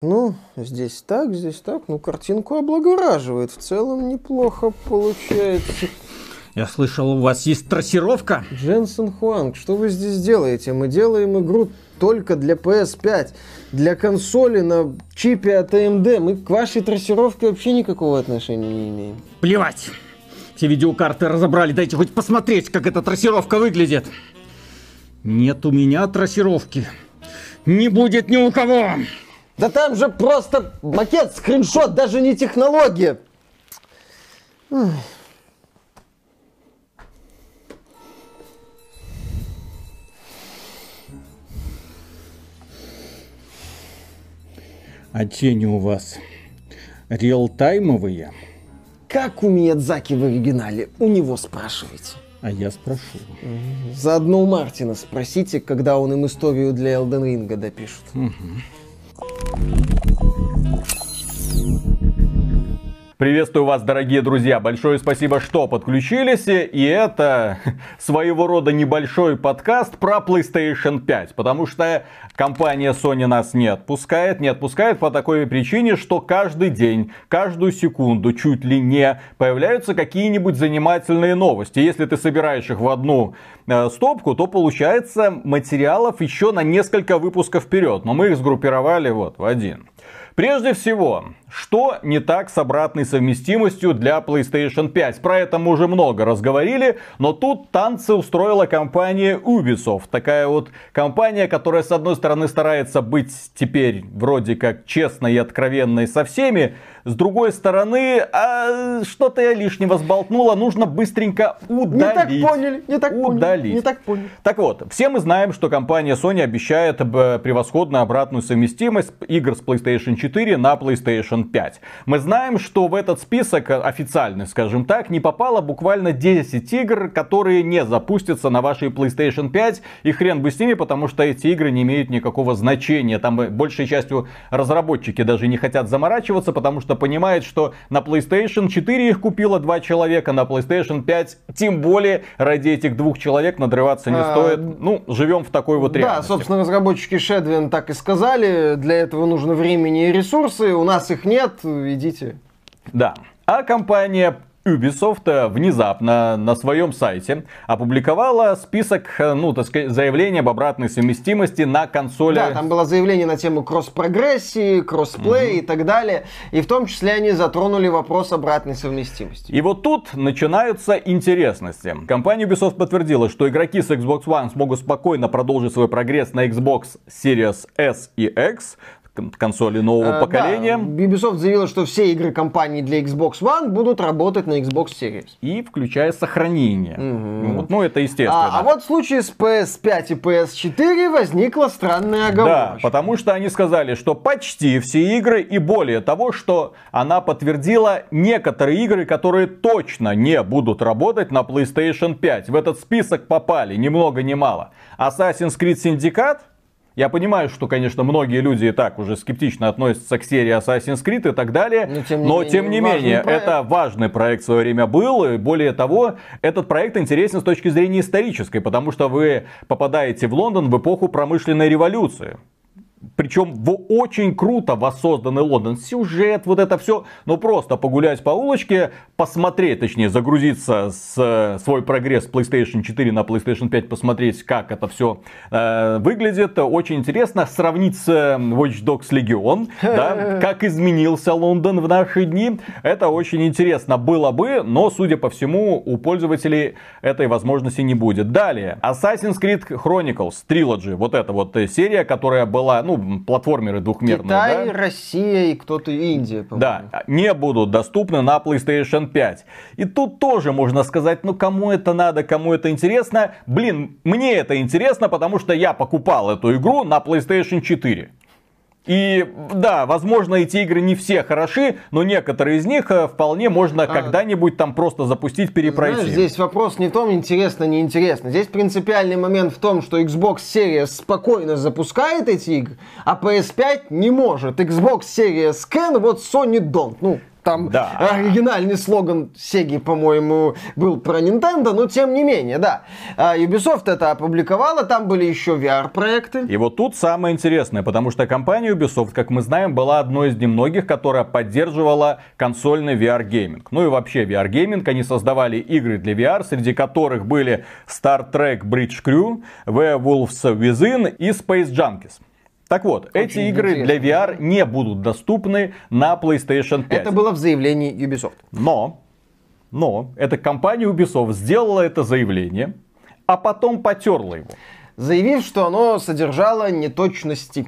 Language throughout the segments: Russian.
Ну, здесь так, здесь так. Ну, картинку облагораживает. В целом неплохо получается. Я слышал, у вас есть трассировка? Дженсен Хуанг, что вы здесь делаете? Мы делаем игру только для PS5, для консоли на чипе от AMD. Мы к вашей трассировке вообще никакого отношения не имеем. Плевать. Все видеокарты разобрали, дайте хоть посмотреть, как эта трассировка выглядит. Нет у меня трассировки. Не будет ни у кого. Да там же просто макет, скриншот, даже не технология. А тени у вас реалтаймовые? Как у Миядзаки в оригинале? У него спрашивайте. А я спрошу. Заодно у Мартина спросите, когда он им историю для Элден Ринга допишет. Thank you. Приветствую вас, дорогие друзья. Большое спасибо, что подключились. И это своего рода небольшой подкаст про PlayStation 5. Потому что компания Sony нас не отпускает. Не отпускает по такой причине, что каждый день, каждую секунду, чуть ли не, появляются какие-нибудь занимательные новости. Если ты собираешь их в одну э, стопку, то получается материалов еще на несколько выпусков вперед. Но мы их сгруппировали вот в один. Прежде всего, что не так с обратной совместимостью для PlayStation 5? Про это мы уже много разговорили, но тут танцы устроила компания Ubisoft. Такая вот компания, которая с одной стороны старается быть теперь вроде как честной и откровенной со всеми, с другой стороны, а что-то я лишнего сболтнула, нужно быстренько удалить. Не так поняли, не так удалить. поняли, не так поняли. Так вот, все мы знаем, что компания Sony обещает э, превосходную обратную совместимость игр с PlayStation 4 на PlayStation 5. Мы знаем, что в этот список э, официальный, скажем так, не попало буквально 10 игр, которые не запустятся на вашей PlayStation 5. И хрен бы с ними, потому что эти игры не имеют никакого значения. Там э, большей частью разработчики даже не хотят заморачиваться, потому что понимает, что на PlayStation 4 их купило два человека, на PlayStation 5 тем более ради этих двух человек надрываться не А, стоит. Ну, живем в такой вот Да, реальности. собственно, разработчики Shadowin так и сказали. Для этого нужно времени и ресурсы. У нас их нет. Идите. Да. А компания Ubisoft э, внезапно на своем сайте опубликовала список, э, ну, так сказать, заявлений об обратной совместимости на консоли. Да, там было заявление на тему кросс-прогрессии, кроссплей и так далее. И в том числе они затронули вопрос обратной совместимости. И вот тут начинаются интересности. Компания Ubisoft подтвердила, что игроки с Xbox One смогут спокойно продолжить свой прогресс на Xbox Series S и X, консоли нового Э, поколения. Да, Ubisoft заявила, что все игры компании для Xbox One будут работать на Xbox Series. И включая сохранение. Вот, ну, это естественно. А, а вот в случае с PS5 и PS4 возникла странная Да, оговорка. потому что они сказали, что почти все игры и более того, что она подтвердила некоторые игры, которые точно не будут работать на PlayStation 5. В этот список попали ни много ни мало. Assassin's Creed Syndicate, я понимаю, что, конечно, многие люди и так уже скептично относятся к серии Assassin's Creed и так далее, Но, тем не но менее, тем не менее, проект. это важный проект в свое время был, и более того, этот проект интересен с точки зрения исторической, потому что вы попадаете в Лондон в эпоху промышленной революции. Причем в очень круто воссозданный Лондон. Сюжет, вот это все. Ну просто погулять по улочке, посмотреть, точнее загрузиться с свой прогресс PlayStation 4 на PlayStation 5, посмотреть, как это все э, выглядит. Очень интересно сравнить с э, Watch Dogs Legion, да, как изменился Лондон в наши дни. Это очень интересно было бы, но, судя по всему, у пользователей этой возможности не будет. Далее, Assassin's Creed Chronicles Trilogy. Вот эта вот э, серия, которая была, ну, платформеры двухмерные. Китай, да? Россия и кто-то Индия, по-моему. Да, не будут доступны на PlayStation 5. И тут тоже можно сказать, ну кому это надо, кому это интересно. Блин, мне это интересно, потому что я покупал эту игру на PlayStation 4. И да, возможно, эти игры не все хороши, но некоторые из них э, вполне можно когда-нибудь там просто запустить, перепройти. Знаешь, здесь вопрос не в том, интересно, неинтересно. Здесь принципиальный момент в том, что Xbox Series спокойно запускает эти игры, а PS5 не может. Xbox Series Can, вот Sony don't. Ну, там Да. оригинальный слоган Сеги, по-моему, был про Nintendo, но тем не менее, да. А, Ubisoft это опубликовала, там были еще VR-проекты. И вот тут самое интересное, потому что компания Ubisoft, как мы знаем, была одной из немногих, которая поддерживала консольный VR-гейминг. Ну и вообще VR-гейминг, они создавали игры для VR, среди которых были Star Trek Bridge Crew, Werewolves Within и Space Junkies. Так вот, эти игры для VR не будут доступны на PlayStation 5. Это было в заявлении Ubisoft. Но, но, эта компания Ubisoft сделала это заявление, а потом потерла его. заявив, что оно содержало неточности.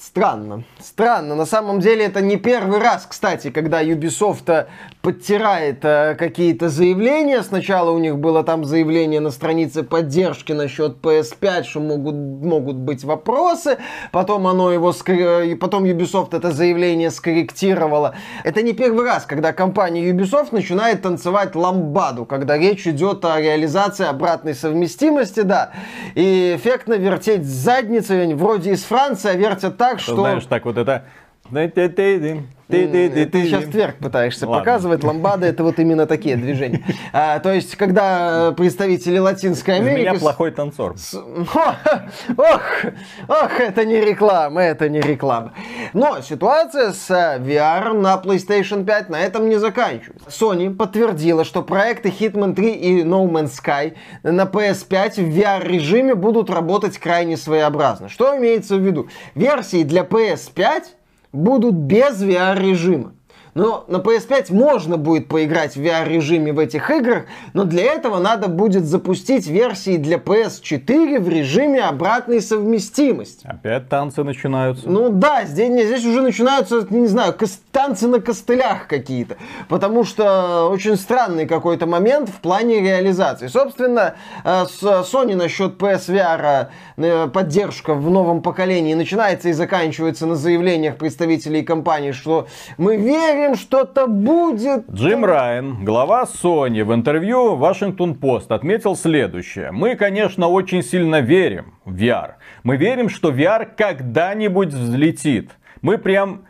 Э, Странно. Странно. На самом деле это не первый раз, кстати, когда Ubisoft э, подтирает э, какие-то заявления. Сначала у них было там заявление на странице поддержки насчет PS5, что могут, могут быть вопросы. Потом оно его скор- и потом Ubisoft это заявление скорректировала. Это не первый раз, когда компания Ubisoft начинает танцевать ламбаду, когда речь идет о реализации обратной совместимости, да. И эффектно вертеть задницей, вроде из Франции, а вертят так, что... Знаешь, так вот это... Ты сейчас тверк пытаешься Ладно. показывать, ламбада это вот именно такие движения. А, то есть, когда э, представители Латинской Из Америки... меня с- плохой танцор. с- Ох, ох, ох, это не реклама, это не реклама. Но ситуация с э, VR на PlayStation 5 на этом не заканчивается. Sony подтвердила, что проекты Hitman 3 и No Man's Sky на PS5 в VR-режиме будут работать крайне своеобразно. Что имеется в виду? Версии для PS5 будут без VR-режима. Но на PS5 можно будет поиграть в VR-режиме в этих играх, но для этого надо будет запустить версии для PS4 в режиме обратной совместимости. Опять танцы начинаются. Ну да, здесь, здесь уже начинаются, не знаю, танцы на костылях какие-то. Потому что очень странный какой-то момент в плане реализации. Собственно, э, с Sony насчет PSVR э, поддержка в новом поколении начинается и заканчивается на заявлениях представителей компании, что мы верим, что-то будет. Джим Райан, глава Sony, в интервью Washington Post отметил следующее. Мы, конечно, очень сильно верим в VR. Мы верим, что VR когда-нибудь взлетит. Мы прям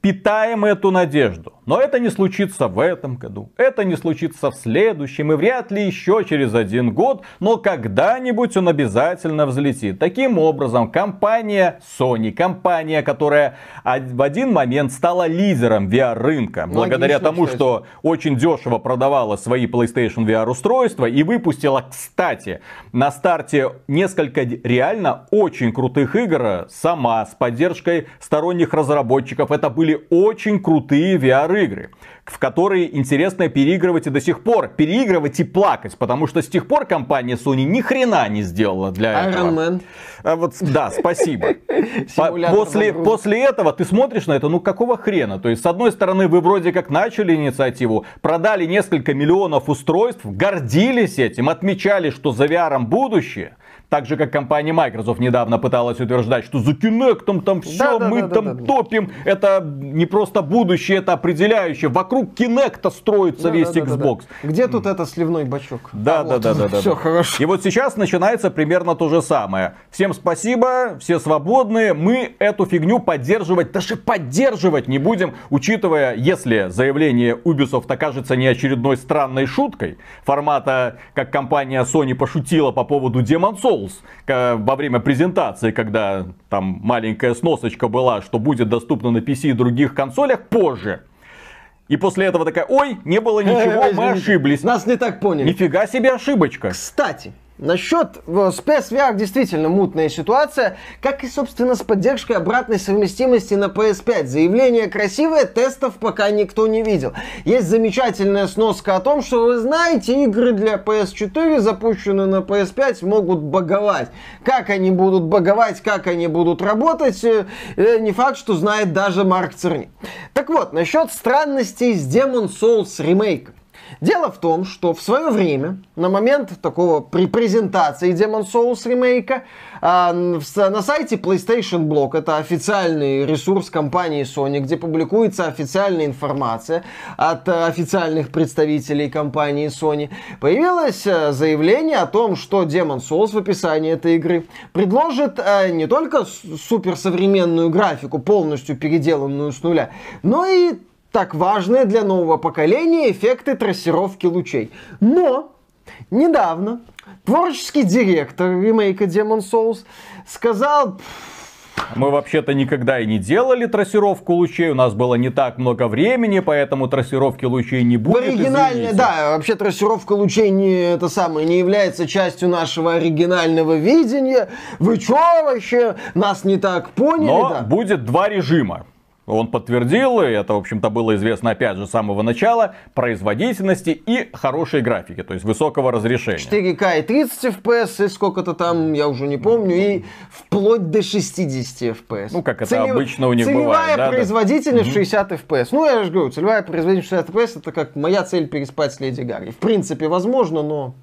питаем эту надежду. Но это не случится в этом году, это не случится в следующем и вряд ли еще через один год, но когда-нибудь он обязательно взлетит. Таким образом, компания Sony, компания, которая в один момент стала лидером VR-рынка, благодаря Логично, тому, кстати. что очень дешево продавала свои PlayStation VR устройства и выпустила, кстати, на старте несколько реально очень крутых игр сама с поддержкой сторонних разработчиков. Это были очень крутые VR игры, в которые интересно переигрывать и до сих пор. Переигрывать и плакать, потому что с тех пор компания Sony ни хрена не сделала для этого. Iron Man. А вот, да, спасибо. После, после этого ты смотришь на это, ну какого хрена? То есть, с одной стороны, вы вроде как начали инициативу, продали несколько миллионов устройств, гордились этим, отмечали, что за VR будущее. Так же, как компания Microsoft недавно пыталась утверждать, что за Kinect там все, Да-да-да-да-да. мы там топим. Это не просто будущее, это определяющее. Вокруг Kinect строится весь. Xbox. Где тут это сливной бачок? Да, А, да, вот да, да, да. Все да. хорошо. И вот сейчас начинается примерно то же самое. Всем спасибо, все свободны. Мы эту фигню поддерживать, даже поддерживать не будем, учитывая, если заявление Ubisoft окажется не очередной странной шуткой, формата, как компания Sony пошутила по поводу Demon Souls во время презентации, когда там маленькая сносочка была, что будет доступно на PC и других консолях позже. И после этого такая, ой, не было ничего, мы ошиблись. Нас не так поняли. Нифига себе ошибочка. Кстати, насчет с PSVR действительно мутная ситуация, как и, собственно, с поддержкой обратной совместимости на PS5. Заявление красивое, тестов пока никто не видел. Есть замечательная сноска о том, что, вы знаете, игры для PS4, запущенные на PS5, могут баговать. Как они будут баговать, как они будут работать, э, э, не факт, что знает даже Марк Церни. Так вот, насчет странностей с Demon Souls ремейком. Дело в том, что в свое время, на момент такого при презентации Demon Souls ремейка, а, на сайте PlayStation Blog, это официальный ресурс компании Sony, где публикуется официальная информация от э, официальных представителей компании Sony, появилось э, заявление о том, что Demon Souls в описании этой игры предложит э, не только суперсовременную графику, полностью переделанную с нуля, но и так важные для нового поколения эффекты трассировки лучей. Но недавно творческий директор ремейка Demon Souls сказал, мы вообще-то никогда и не делали трассировку лучей, у нас было не так много времени, поэтому трассировки лучей не будет. Оригинальная, да, вообще трассировка лучей не это самое, не является частью нашего оригинального видения. Вы чё вообще? Нас не так поняли, Но да? будет два режима. Он подтвердил, и это, в общем-то, было известно опять же с самого начала, производительности и хорошей графики, то есть высокого разрешения. 4К и 30 FPS, и сколько-то там, я уже не помню, и вплоть до 60 FPS. Ну, как это обычно у них целевая бывает, да, да. производительность 60 FPS. Ну, я же говорю, целевая производительность 60 FPS это как моя цель переспать с Леди Гарри. В принципе, возможно, но...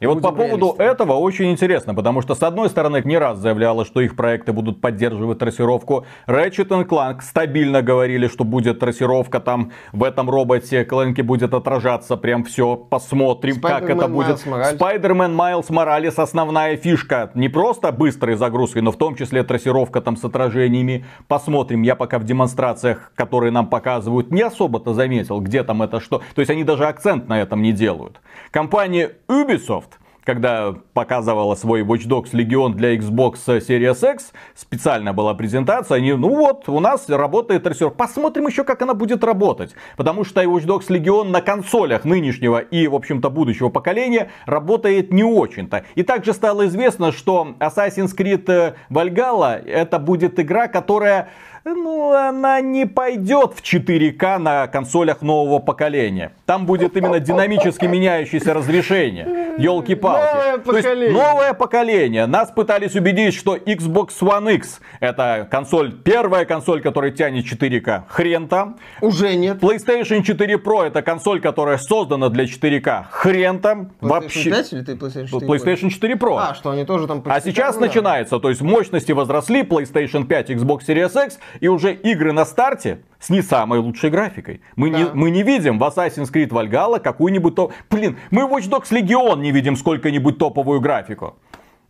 И вот по поводу этого очень интересно, потому что с одной стороны не раз заявляла, что их проекты будут поддерживать трассировку. Ratchet Clank стабильно говорили, что будет трассировка там в этом роботе, Клэнке будет отражаться прям все, посмотрим, как Spider-Man это будет. Spider-Man Miles Morales основная фишка. Не просто быстрой загрузкой, но в том числе трассировка там с отражениями. Посмотрим, я пока в демонстрациях, которые нам показывают, не особо-то заметил, где там это что. То есть они даже акцент на этом не делают. Компания Ubisoft когда показывала свой Watch Dogs Legion для Xbox Series X, специально была презентация, они, ну вот, у нас работает трассировка. Посмотрим еще, как она будет работать. Потому что Watch Dogs Legion на консолях нынешнего и, в общем-то, будущего поколения работает не очень-то. И также стало известно, что Assassin's Creed Valhalla это будет игра, которая ну, она не пойдет в 4К на консолях нового поколения. Там будет именно динамически меняющееся разрешение. Елки-палки. Новое То есть поколение. новое поколение. Нас пытались убедить, что Xbox One X это консоль, первая консоль, которая тянет 4К. Хрен там. Уже нет. PlayStation 4 Pro это консоль, которая создана для 4К. Хрен там. PlayStation Вообще. 5 или ты PlayStation 4? PlayStation 4 Pro. А, что они тоже там... А сейчас да. начинается, то есть мощности возросли, PlayStation 5, Xbox Series X, и уже игры на старте с не самой лучшей графикой. Мы, не, Да. мы не видим в Assassin's Creed Valhalla какую-нибудь топ... Блин, мы в Watch Dogs Legion не видим сколько-нибудь топовую графику.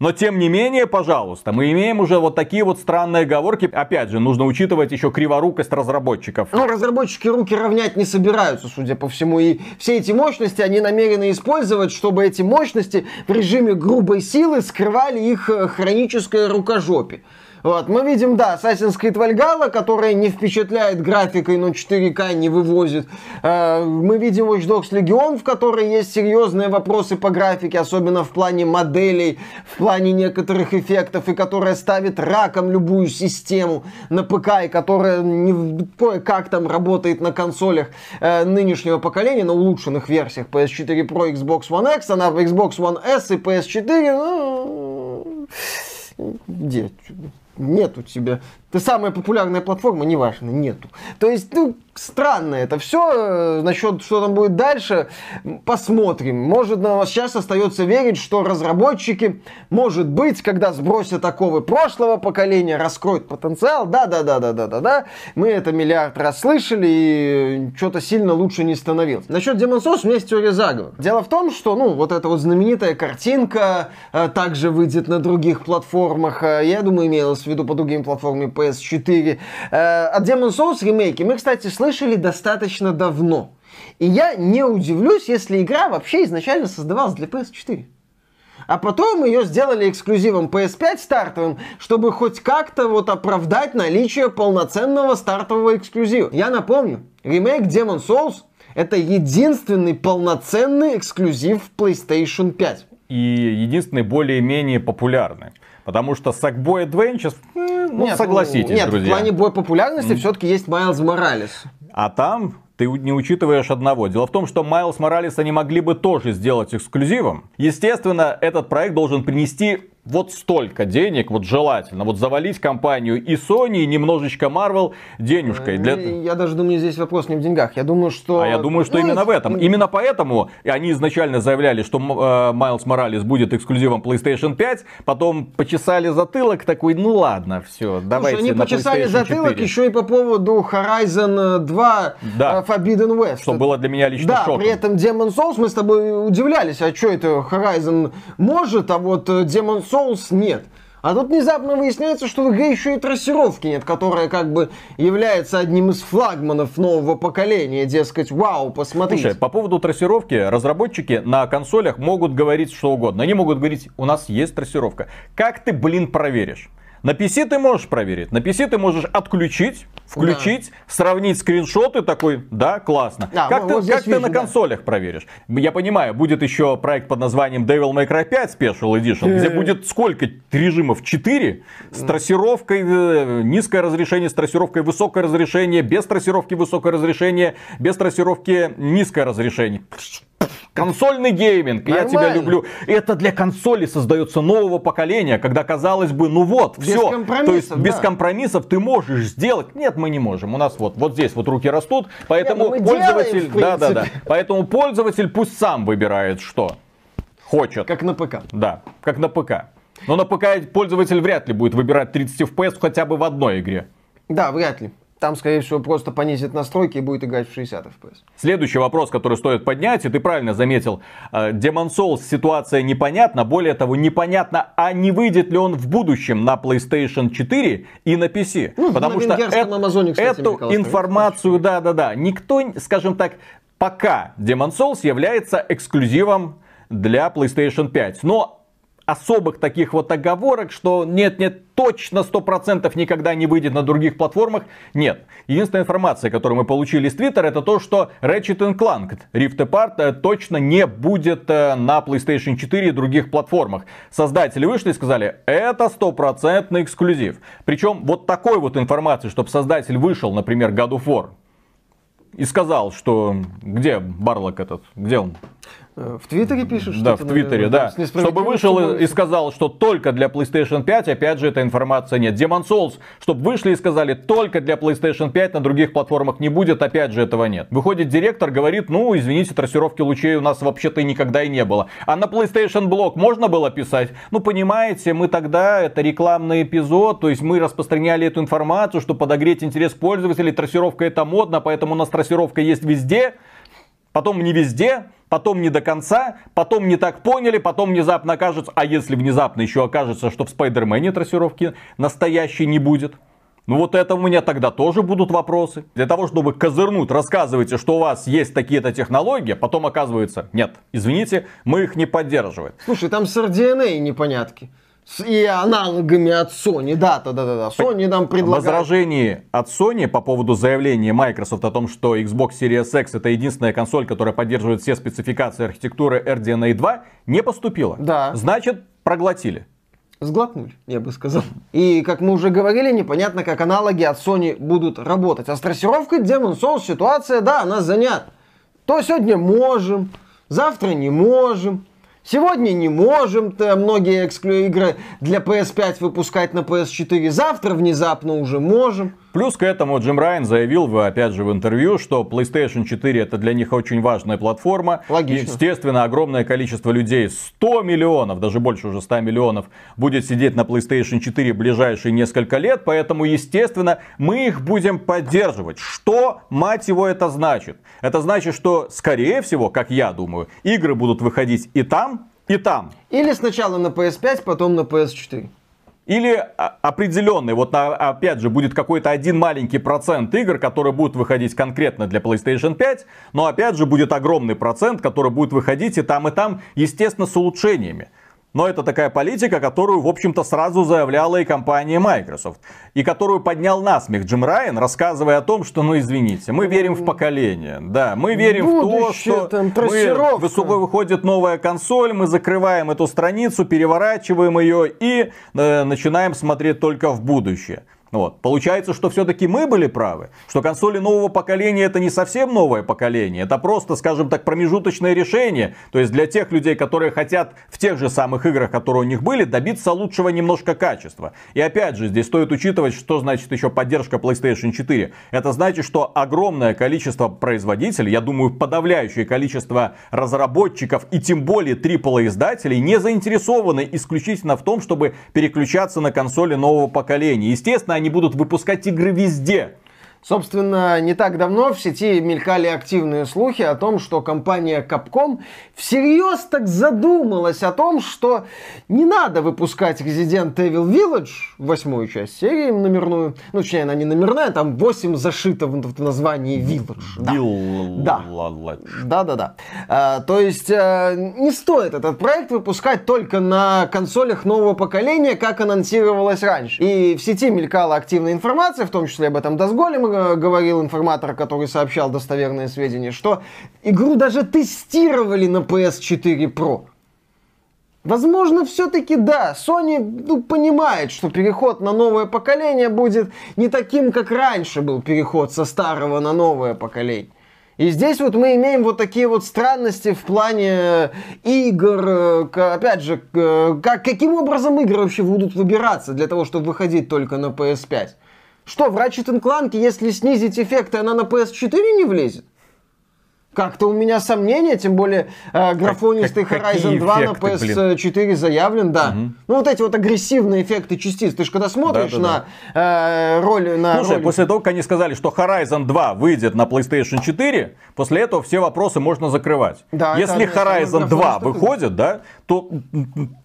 Но тем не менее, пожалуйста, мы имеем уже вот такие вот странные оговорки. Опять же, нужно учитывать еще криворукость разработчиков. Ну, разработчики руки равнять не собираются, судя по всему. И все эти мощности они намерены использовать, чтобы эти мощности в режиме грубой силы скрывали их э, хроническое рукожопие. Вот, мы видим, да, Assassin's Creed Valhalla, которая не впечатляет графикой, но 4К не вывозит. Э, Мы видим Watch Dogs Legion, в которой есть серьезные вопросы по графике, особенно в плане моделей, в плане некоторых эффектов, и которая ставит раком любую систему на ПК, и которая не кое-как там работает на консолях э, нынешнего поколения, на улучшенных версиях PS4 Pro, Xbox One X, она в Xbox One S и PS4, ну, где? Нет у тебя. Ты самая популярная платформа, неважно, нету. То есть, ну, странно это все. Насчет, что там будет дальше, посмотрим. Может, нам сейчас остается верить, что разработчики, может быть, когда сбросят оковы прошлого поколения, раскроют потенциал. Да-да-да-да-да-да-да. Мы это миллиард раз слышали, и что-то сильно лучше не становилось. Насчет Demon's Souls у меня есть теория заговора. Дело в том, что, ну, вот эта вот знаменитая картинка э, также выйдет на других платформах. Э, я думаю, имелось в виду по другим платформам PS4. Э, от Demon's Souls ремейки мы, кстати, слышали достаточно давно. И я не удивлюсь, если игра вообще изначально создавалась для PS4. А потом ее сделали эксклюзивом PS5 стартовым, чтобы хоть как-то вот оправдать наличие полноценного стартового эксклюзива. Я напомню, ремейк Demon Souls это единственный полноценный эксклюзив в PlayStation 5. И единственный более-менее популярный. Потому что Sackboy Adventures, ну Нет, согласитесь, Нет, друзья. в плане боя популярности все-таки есть Майлз Моралес. А там ты не учитываешь одного. Дело в том, что Майлз Моралес они могли бы тоже сделать эксклюзивом. Естественно, этот проект должен принести вот столько денег, вот желательно, вот завалить компанию и Sony, и немножечко Marvel денежкой. Для... И Я даже думаю, здесь вопрос не в деньгах. Я думаю, что... А я думаю, что Ну, именно в этом. Именно поэтому они изначально заявляли, что э, Майлз Моралес будет эксклюзивом PlayStation 5, потом почесали затылок, такой, ну ладно, все, Слушай, давайте они на почесали затылок 4. еще и по поводу Horizon 2 Да. э, Forbidden West. Что было для меня лично Да, шоком. при этом Demon Souls мы с тобой удивлялись, а что это Horizon может, а вот э, Souls нет. А тут внезапно выясняется, что в игре еще и трассировки нет, которая как бы является одним из флагманов нового поколения. Дескать, вау, посмотрите. Слушай, по поводу трассировки, разработчики на консолях могут говорить что угодно. Они могут говорить, у нас есть трассировка. Как ты, блин, проверишь? На PC ты можешь проверить. На PC ты можешь отключить, включить, да. сравнить скриншоты такой, да, классно. Да, как вот ты, как вижу, ты на да. консолях проверишь? Я понимаю, будет еще проект под названием Devil May Cry 5 Special Edition, где будет сколько режимов? 4? С трассировкой, э, низкое разрешение, с трассировкой высокое разрешение, без трассировки высокое разрешение, без трассировки низкое разрешение. Консольный гейминг, Нормально. я тебя люблю. Это для консоли создается нового поколения, когда казалось бы, ну вот, все. То есть да. без компромиссов ты можешь сделать. Нет, мы не можем. У нас вот, вот здесь вот руки растут, поэтому Нет, ну пользователь, делаем, да, да, да. Поэтому пользователь пусть сам выбирает, что хочет. Как на ПК. Да, как на ПК. Но на ПК пользователь вряд ли будет выбирать 30 FPS хотя бы в одной игре. Да, вряд ли. Там, скорее всего, просто понизит настройки и будет играть в 60 FPS. Следующий вопрос, который стоит поднять, и ты правильно заметил, э, Demon Souls ситуация непонятна, более того, непонятно, а не выйдет ли он в будущем на PlayStation 4 и на PC. Ну, Потому на что это, Амазоне, кстати, эту информацию, да-да-да, никто, скажем так, пока Demon Souls является эксклюзивом для PlayStation 5. Но особых таких вот оговорок, что нет-нет, точно 100% никогда не выйдет на других платформах, нет. Единственная информация, которую мы получили из Twitter, это то, что Ratchet Clank Rift Apart э, точно не будет э, на PlayStation 4 и других платформах. Создатели вышли и сказали, это стопроцентный эксклюзив. Причем вот такой вот информации, чтобы создатель вышел, например, God of War, и сказал, что где Барлок этот, где он? Э, в Твиттере пишут, что Да, в Твиттере, да. Чтобы вышел и сказал, что только для PlayStation 5, опять же, эта информация нет. Demon Souls, чтобы вышли и сказали, только для PlayStation 5, на других платформах не будет, опять же, этого нет. Выходит директор, говорит, ну, извините, трассировки лучей у нас вообще-то никогда и не было. А на PlayStation блок можно было писать? Ну, понимаете, мы тогда, это рекламный эпизод, то есть мы распространяли эту информацию, чтобы подогреть интерес пользователей, трассировка это модно, поэтому у нас трассировка есть везде, потом не везде, потом не до конца, потом не так поняли, потом внезапно окажется, а если внезапно еще окажется, что в Спайдермене трассировки настоящей не будет? Ну вот это у меня тогда тоже будут вопросы. Для того, чтобы козырнуть, рассказывайте, что у вас есть такие-то технологии, потом оказывается, нет, извините, мы их не поддерживаем. Слушай, там с RDNA непонятки и аналогами от Sony. Да, да, да, да. Sony нам предлагает... Возражение от Sony по поводу заявления Microsoft о том, что Xbox Series X это единственная консоль, которая поддерживает все спецификации архитектуры RDNA 2, не поступило. Да. Значит, проглотили. Сглотнули, я бы сказал. И, как мы уже говорили, непонятно, как аналоги от Sony будут работать. А с трассировкой Demon Souls ситуация, да, она занята. То сегодня можем, завтра не можем. Сегодня не можем -то многие эксклю игры для PS5 выпускать на PS4. Завтра внезапно уже можем. Плюс к этому Джим Райан заявил, опять же, в интервью, что PlayStation 4 это для них очень важная платформа. Логично. Естественно, огромное количество людей, 100 миллионов, даже больше уже 100 миллионов, будет сидеть на PlayStation 4 в ближайшие несколько лет. Поэтому, естественно, мы их будем поддерживать. Что, мать его, это значит? Это значит, что, скорее всего, как я думаю, игры будут выходить и там, и там. Или сначала на PS5, потом на PS4. Или а, определенный, вот опять же будет какой-то один маленький процент игр, которые будут выходить конкретно для PlayStation 5, но опять же будет огромный процент, который будет выходить и там, и там, естественно, с улучшениями. Но это такая политика, которую, в общем-то, сразу заявляла и компания Microsoft. И которую поднял насмех Джим Райан, рассказывая о том, что, ну извините, мы верим в поколение. Да, мы верим Будущее, в то, что мы, высоко выходит новая консоль, мы закрываем эту страницу, переворачиваем ее и э, начинаем смотреть только в будущее. Вот. Получается, что все-таки мы были правы, что консоли нового поколения это не совсем новое поколение, это просто, скажем так, промежуточное решение. То есть для тех людей, которые хотят в тех же самых играх, которые у них были, добиться лучшего немножко качества. И опять же, здесь стоит учитывать, что значит еще поддержка PlayStation 4. Это значит, что огромное количество производителей, я думаю, подавляющее количество разработчиков и тем более AAA издателей не заинтересованы исключительно в том, чтобы переключаться на консоли нового поколения. Естественно, они будут выпускать игры везде. Собственно, не так давно в сети мелькали активные слухи о том, что компания Capcom всерьез так задумалась о том, что не надо выпускать Resident Evil Village, восьмую часть серии номерную, ну, точнее, она не номерная, там 8 зашито в названии Village. Да. Да, да, да. А, то есть, а, не стоит этот проект выпускать только на консолях нового поколения, как анонсировалось раньше. И в сети мелькала активная информация, в том числе об этом Дасголем Э, говорил информатор, который сообщал достоверные сведения, что игру даже тестировали на PS4 Pro. Возможно, все-таки да, Sony ну, понимает, что переход на новое поколение будет не таким, как раньше был переход со старого на новое поколение. И здесь вот мы имеем вот такие вот странности в плане э, игр, э, опять же, как, каким образом игры вообще будут выбираться для того, чтобы выходить только на PS5. Что, в Ratchet Clank, если снизить эффекты, она на PS4 не влезет? Как-то у меня сомнения, тем более э, графонистый как, Horizon 2 эффекты, на PS4 блин. заявлен, да. Угу. Ну вот эти вот агрессивные эффекты частиц. Ты же когда смотришь да, да, на да. Э, роль на Слушай, ролик... после того, как они сказали, что Horizon 2 выйдет на PlayStation 4, после этого все вопросы можно закрывать. Да, Если Horizon 2 выходит, да, то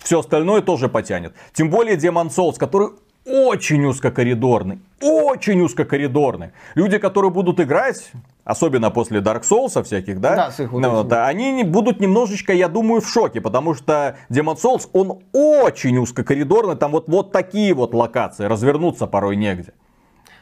все остальное тоже потянет. Тем более Demon Souls, который очень узкокоридорный. Очень узкокоридорный. Люди, которые будут играть, особенно после Dark Souls всяких, да, да, с их ну, да они будут немножечко, я думаю, в шоке, потому что Demon Souls, он очень узкокоридорный, там вот, вот такие вот локации, развернуться порой негде.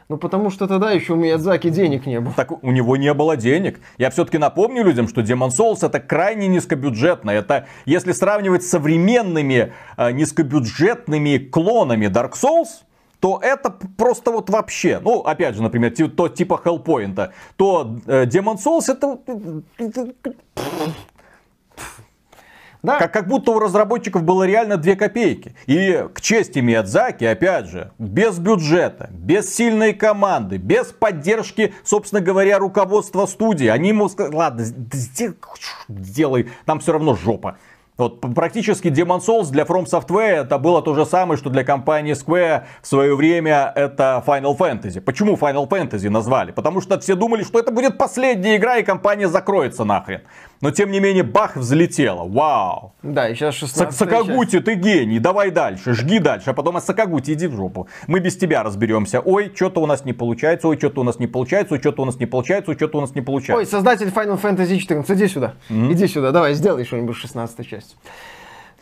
Ну, потому что тогда еще у Миядзаки денег не было. Так у него не было денег. Я все-таки напомню людям, что Demon Souls это крайне низкобюджетно. Это, если сравнивать с современными э, низкобюджетными клонами Dark Souls, то это просто вот вообще, ну, опять же, например, то типа Hellpoint, то э, Demon Souls это да. Как, как будто у разработчиков было реально 2 копейки. И к чести Миядзаки, опять же, без бюджета, без сильной команды, без поддержки, собственно говоря, руководства студии. Они ему сказали, ладно, сделай, там все равно жопа. Вот практически Demon Souls для From Software это было то же самое, что для компании Square в свое время это Final Fantasy. Почему Final Fantasy назвали? Потому что все думали, что это будет последняя игра и компания закроется нахрен. Но тем не менее, бах, взлетела. Вау. Да, и сейчас 16 Сакагути, ты гений, давай дальше, жги дальше. А потом, а Сакагути, иди в жопу. Мы без тебя разберемся. Ой, что-то у нас не получается, ой, что-то у нас не получается, ой, что-то у нас не получается, ой, что-то у нас не получается. Ой, создатель Final Fantasy 14, иди сюда. Mm-hmm. Иди сюда, давай, сделай что-нибудь 16 часть.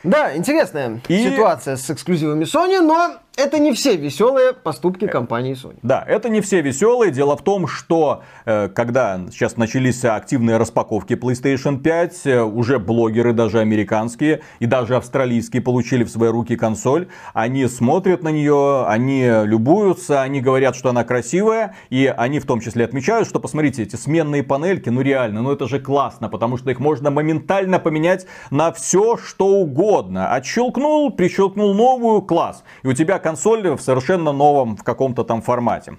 Да, интересная и... ситуация с эксклюзивами Sony, но это не все веселые поступки компании Sony. Да, это не все веселые. Дело в том, что э, когда сейчас начались активные распаковки PlayStation 5, э, уже блогеры, даже американские и даже австралийские, получили в свои руки консоль. Они смотрят на нее, они любуются, они говорят, что она красивая, и они в том числе отмечают, что посмотрите, эти сменные панельки, ну реально, ну это же классно, потому что их можно моментально поменять на все, что угодно. Отщелкнул, прищелкнул новую, класс. И у тебя консоль в совершенно новом в каком-то там формате.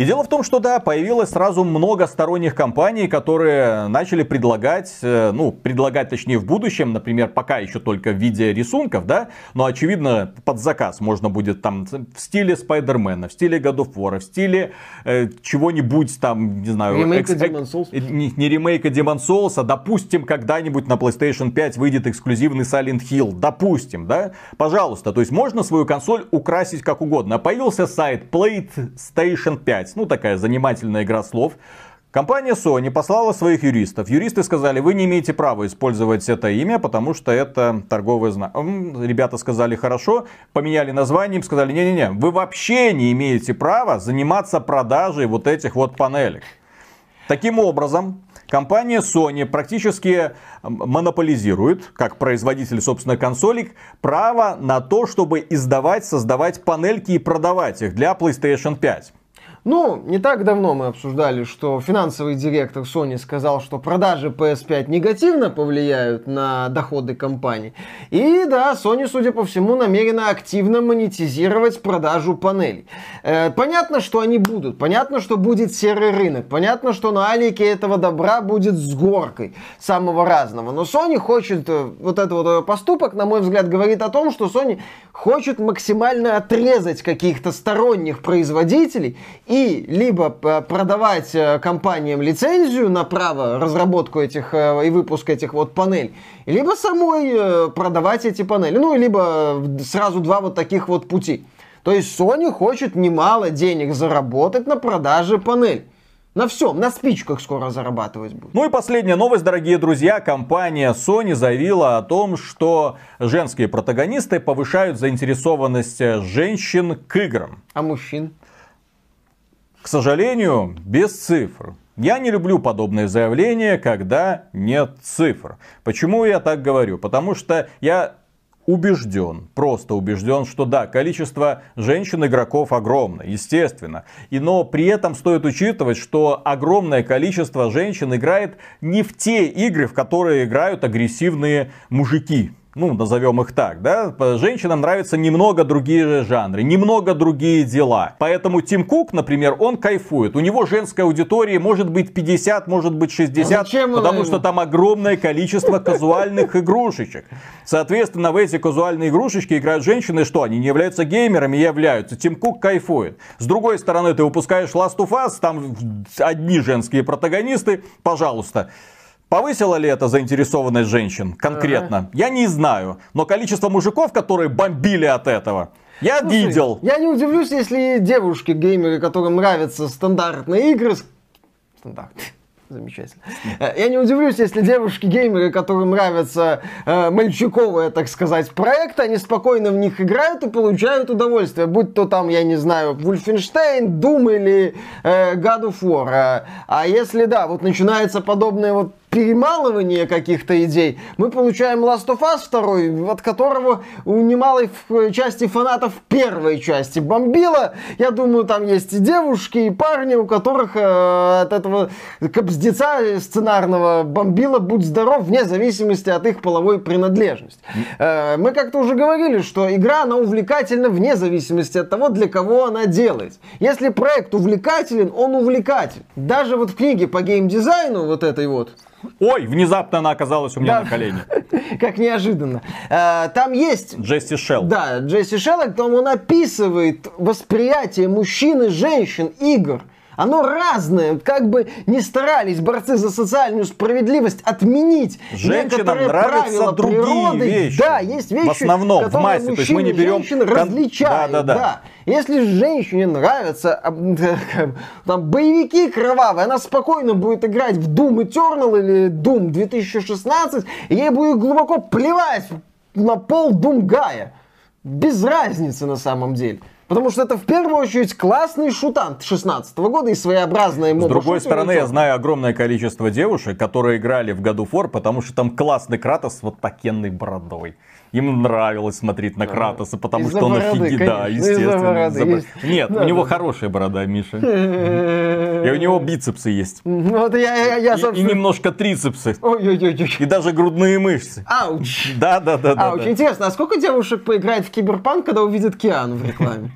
И дело в том, что да, появилось сразу много сторонних компаний, которые начали предлагать, э, ну, предлагать точнее в будущем, например, пока еще только в виде рисунков, да, но очевидно под заказ можно будет там в стиле Спайдермена, в стиле God of War, в стиле э, чего-нибудь там, не знаю, ремейка экс, Demon Souls. Не, не ремейка Demon Souls, а допустим, когда-нибудь на PlayStation 5 выйдет эксклюзивный Silent Hill, допустим, да, пожалуйста, то есть можно свою консоль украсить как угодно. Появился сайт PlayStation 5, ну такая занимательная игра слов. Компания Sony послала своих юристов. Юристы сказали, вы не имеете права использовать это имя, потому что это торговый знак. Ребята сказали, хорошо, поменяли название, сказали, не-не-не, вы вообще не имеете права заниматься продажей вот этих вот панелек. Таким образом, компания Sony практически монополизирует, как производитель, собственно, консолей, право на то, чтобы издавать, создавать панельки и продавать их для PlayStation 5. Ну, не так давно мы обсуждали, что финансовый директор Sony сказал, что продажи PS5 негативно повлияют на доходы компании. И да, Sony, судя по всему, намерена активно монетизировать продажу панелей. Э, понятно, что они будут. Понятно, что будет серый рынок. Понятно, что на Алике этого добра будет с горкой самого разного. Но Sony хочет, э, вот этот вот э, поступок, на мой взгляд, говорит о том, что Sony хочет максимально отрезать каких-то сторонних производителей и либо продавать э, компаниям лицензию на право разработку этих э, и выпуск этих вот панелей, либо самой э, продавать эти панели. Ну, либо сразу два вот таких вот пути. То есть Sony хочет немало денег заработать на продаже панель. На всем, на спичках скоро зарабатывать будет. Ну и последняя новость, дорогие друзья. Компания Sony заявила о том, что женские протагонисты повышают заинтересованность женщин к играм. А мужчин? К сожалению, без цифр. Я не люблю подобные заявления, когда нет цифр. Почему я так говорю? Потому что я убежден, просто убежден, что да, количество женщин-игроков огромно, естественно. И, но при этом стоит учитывать, что огромное количество женщин играет не в те игры, в которые играют агрессивные мужики ну, назовем их так, да, женщинам нравятся немного другие жанры, немного другие дела. Поэтому Тим Кук, например, он кайфует. У него женская аудитория может быть 50, может быть 60, а потому что там огромное количество казуальных игрушечек. Соответственно, в эти казуальные игрушечки играют женщины, что они не являются геймерами, являются. Тим Кук кайфует. С другой стороны, ты выпускаешь Last of Us, там одни женские протагонисты, пожалуйста. Повысила ли это заинтересованность женщин конкретно? Ага. Я не знаю. Но количество мужиков, которые бомбили от этого, я Слушай, видел. Я не удивлюсь, если девушки-геймеры, которым нравятся стандартные игры... Стандарт. Замечательно. Э, я не удивлюсь, если девушки-геймеры, которым нравятся э, мальчиковые, так сказать, проекты, они спокойно в них играют и получают удовольствие. Будь то там, я не знаю, Wolfenstein, Doom или э, God of War. А если да, вот начинается подобное вот перемалывания каких-то идей, мы получаем Last of Us 2, от которого у немалой части фанатов первой части бомбило. Я думаю, там есть и девушки, и парни, у которых э, от этого кобздеца сценарного бомбило будь здоров, вне зависимости от их половой принадлежности. Э, мы как-то уже говорили, что игра, она увлекательна вне зависимости от того, для кого она делается. Если проект увлекателен, он увлекателен. Даже вот в книге по геймдизайну вот этой вот, Ой, внезапно она оказалась у меня да. на колене. Как неожиданно. Э, там есть... Джесси Шелл. Да, Джесси Шелл, там он описывает восприятие мужчин и женщин, игр. Оно разное. Как бы не старались борцы за социальную справедливость отменить Женщинам некоторые правила другие природы. Вещи. Да, есть вещи, в основном, в массе. То есть мы не берем... женщин различают. Да, да, да. да. Если женщине нравятся там, боевики кровавые, она спокойно будет играть в Doom Eternal или Doom 2016, и ей будет глубоко плевать на пол Doom Гая. Без разницы на самом деле. Потому что это в первую очередь классный шутан 16 года и своеобразная моба. С другой стороны, я знаю огромное количество девушек, которые играли в of War, потому что там классный Кратос вот такенной бородой. Им нравилось смотреть на Кратоса, потому что он офигенный. Да, естественно. Бороды, Нет, у него хорошая борода, Миша. И у него бицепсы есть. Вот я, я, и, немножко трицепсы. И даже грудные мышцы. Ауч. Да, да, да. Ауч. Интересно, а сколько девушек поиграет в киберпанк, когда увидят Киану в рекламе?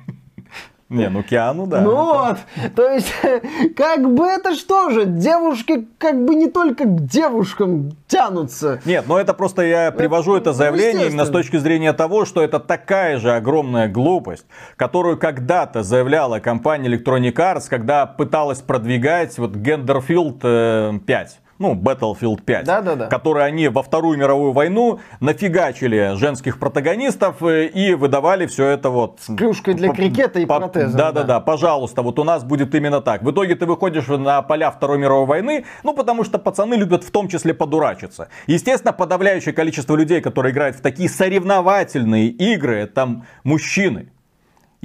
Не, ну Киану, да. Ну вот, то есть, как бы это что же, девушки как бы не только к девушкам тянутся. Нет, но это просто я привожу это, это заявление именно с точки зрения того, что это такая же огромная глупость, которую когда-то заявляла компания Electronic Arts, когда пыталась продвигать вот Genderfield 5 ну, Battlefield 5, да, да, да. которые они во Вторую мировую войну нафигачили женских протагонистов э, и выдавали все это вот... С клюшкой для крикета и протезом. Да, да, да, пожалуйста, вот у нас будет именно так. В итоге ты выходишь на поля Второй мировой войны, ну, потому что пацаны любят в том числе подурачиться. Естественно, подавляющее количество людей, которые играют в такие соревновательные игры, там мужчины.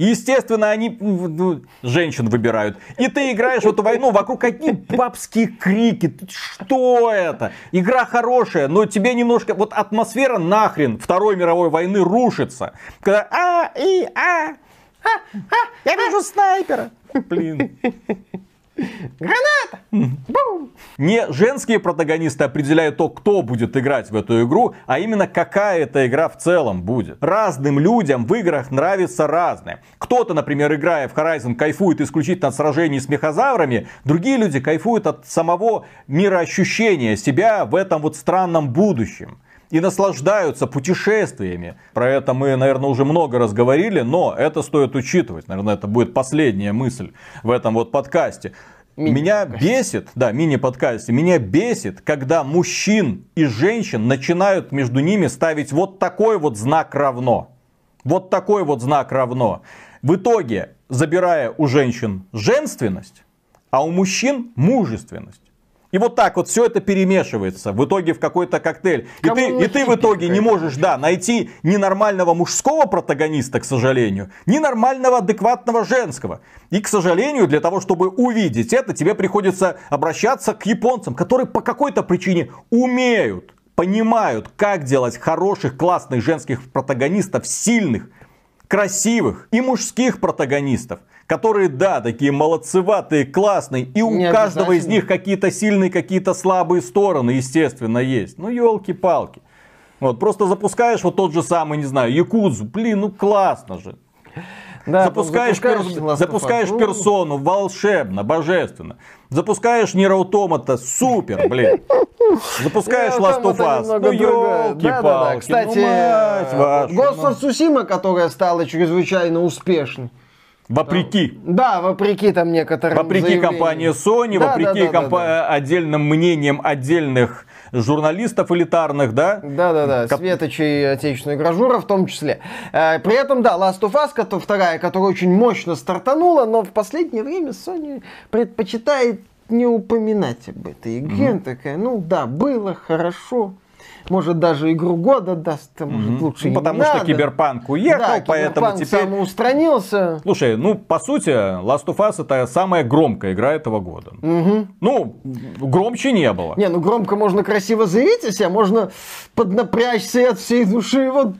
Естественно, они ну, женщин выбирают. И ты играешь в эту войну, вокруг какие бабские крики. Что это? Игра хорошая, но тебе немножко... Вот атмосфера нахрен Второй мировой войны рушится. Когда а, и, а, а, а, я вижу снайпера. Блин. Граната! Не женские протагонисты определяют то, кто будет играть в эту игру, а именно какая эта игра в целом будет. Разным людям в играх нравится разное. Кто-то, например, играя в Horizon, кайфует исключительно от сражений с мехозаврами, другие люди кайфуют от самого мироощущения себя в этом вот странном будущем. И наслаждаются путешествиями. Про это мы, наверное, уже много раз говорили, но это стоит учитывать. Наверное, это будет последняя мысль в этом вот подкасте. Меня бесит, да, мини-подкасте, меня бесит, когда мужчин и женщин начинают между ними ставить вот такой вот знак равно. Вот такой вот знак равно. В итоге, забирая у женщин женственность, а у мужчин мужественность. И вот так вот все это перемешивается в итоге в какой-то коктейль. И ты, и ты в итоге не можешь, да, найти ни нормального мужского протагониста, к сожалению, ни нормального адекватного женского. И, к сожалению, для того, чтобы увидеть это, тебе приходится обращаться к японцам, которые по какой-то причине умеют, понимают, как делать хороших, классных женских протагонистов, сильных, красивых и мужских протагонистов которые, да, такие молодцеватые, классные, и у Не каждого из них какие-то сильные, какие-то слабые стороны, естественно, есть. Ну, елки-палки. Вот, просто запускаешь вот тот же самый, не знаю, Якудзу, блин, ну классно же. Да, запускаешь, запускаешь, пер... запускаешь персону, волшебно, божественно. Запускаешь Нир Автомата, супер, блин. Запускаешь Last of Us, ну елки-палки. Кстати, ну, Ghost of Tsushima, которая стала чрезвычайно успешной. Вопреки. Да, вопреки там некоторым Вопреки компании Sony, да, вопреки да, да, комп... да, да. отдельным мнениям отдельных журналистов элитарных, да? Да-да-да, Ко... светочей отечественной гражура в том числе. Э, при этом, да, Last of Us, которая, вторая, которая очень мощно стартанула, но в последнее время Sony предпочитает не упоминать об этой игре. Mm-hmm. Такая, ну да, было хорошо может даже игру года даст, может угу. лучше ну, Потому не что надо. Киберпанк уехал, да, поэтому Киберпанк теперь... самоустранился. Слушай, ну по сути Last of Us это самая громкая игра этого года. Угу. Ну, громче не было. Не, ну громко можно красиво заявить о себе, можно поднапрячься от всей души. Вот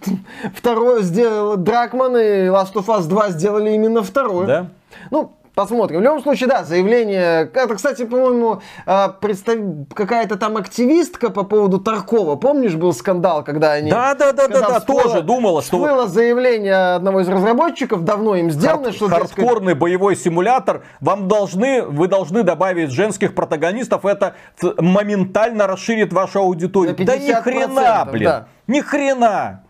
второе сделал Дракман и Last of Us 2 сделали именно второе. Да? Ну, Посмотрим. В любом случае, да, заявление... Это, кстати, по-моему, а, представ... какая-то там активистка по поводу Таркова. Помнишь, был скандал, когда они... Да, да, да, да, да, тоже думала, что... Было заявление одного из разработчиков, давно им сделано, Хард... что... Хардкорный боевой симулятор. Вам должны, вы должны добавить женских протагонистов. Это моментально расширит вашу аудиторию. Да ни хрена, блин. Да. Ни хрена.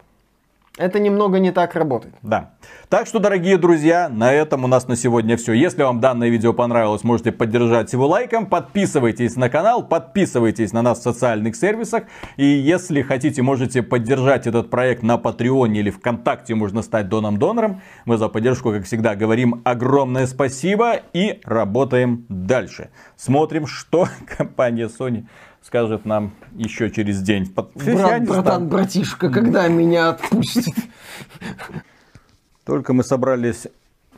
Это немного не так работает. Да. Так что, дорогие друзья, на этом у нас на сегодня все. Если вам данное видео понравилось, можете поддержать его лайком. Подписывайтесь на канал, подписывайтесь на нас в социальных сервисах. И если хотите, можете поддержать этот проект на Патреоне или ВКонтакте, можно стать доном-донором. Мы за поддержку, как всегда, говорим огромное спасибо и работаем дальше. Смотрим, что компания Sony скажет нам еще через день. Брат, братан, братишка, когда меня отпустит? Только мы собрались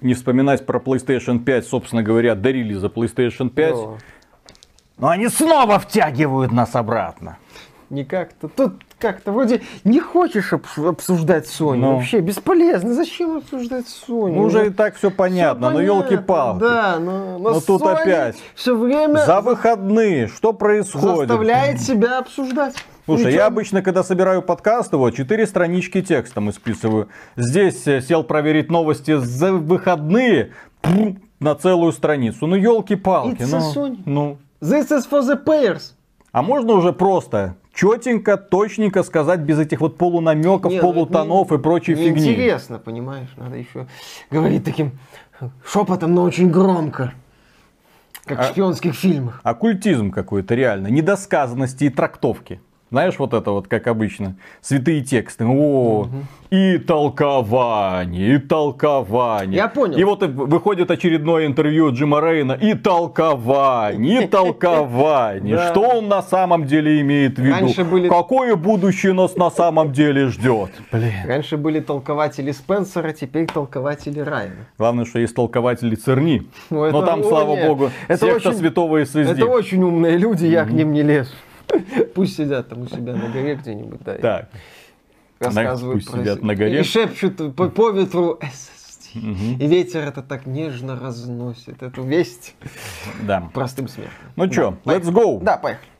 не вспоминать про PlayStation 5, собственно говоря, дарили за PlayStation 5. О. Но они снова втягивают нас обратно. Не как-то. Тут как-то вроде не хочешь обсуждать Sony. Ну. Вообще бесполезно. Зачем обсуждать Sony? Ну, уже и так все понятно. Все но елки-палки. Да, но, но, но тут опять. Все время. За выходные. Что происходит? Заставляет себя обсуждать. Слушай, Ничего. я обычно, когда собираю подкасты, вот, четыре странички текстом исписываю. Здесь э, сел проверить новости за выходные на целую страницу. Ну, елки-палки. Ну, ну. This is for the players. А можно уже просто четенько, точненько сказать без этих вот полунамеков, Нет, ну, полутонов не, и прочей не фигни. Интересно, понимаешь? Надо еще говорить таким шепотом, но очень громко. Как а, в шпионских фильмах. Оккультизм какой-то реально. Недосказанности и трактовки. Знаешь, вот это вот, как обычно, святые тексты. О, угу. и толкование, и толкование. Я понял. И вот выходит очередное интервью Джима Рейна, и толкование, и толкование. Что он на самом деле имеет в виду? Какое будущее нас на самом деле ждет? Блин. Раньше были толкователи Спенсера, теперь толкователи Райана. Главное, что есть толкователи Церни. Ну, Но там, слава богу, секта святого и Это очень умные люди, я к ним не лезу. Пусть сидят там у себя на горе где-нибудь, да. Так. Рассказывают Пусть про сидят на горе. И шепчут по, по ветру И ветер это так нежно разносит эту весть да. простым смертным. Ну да. что, let's go. Да, поехали.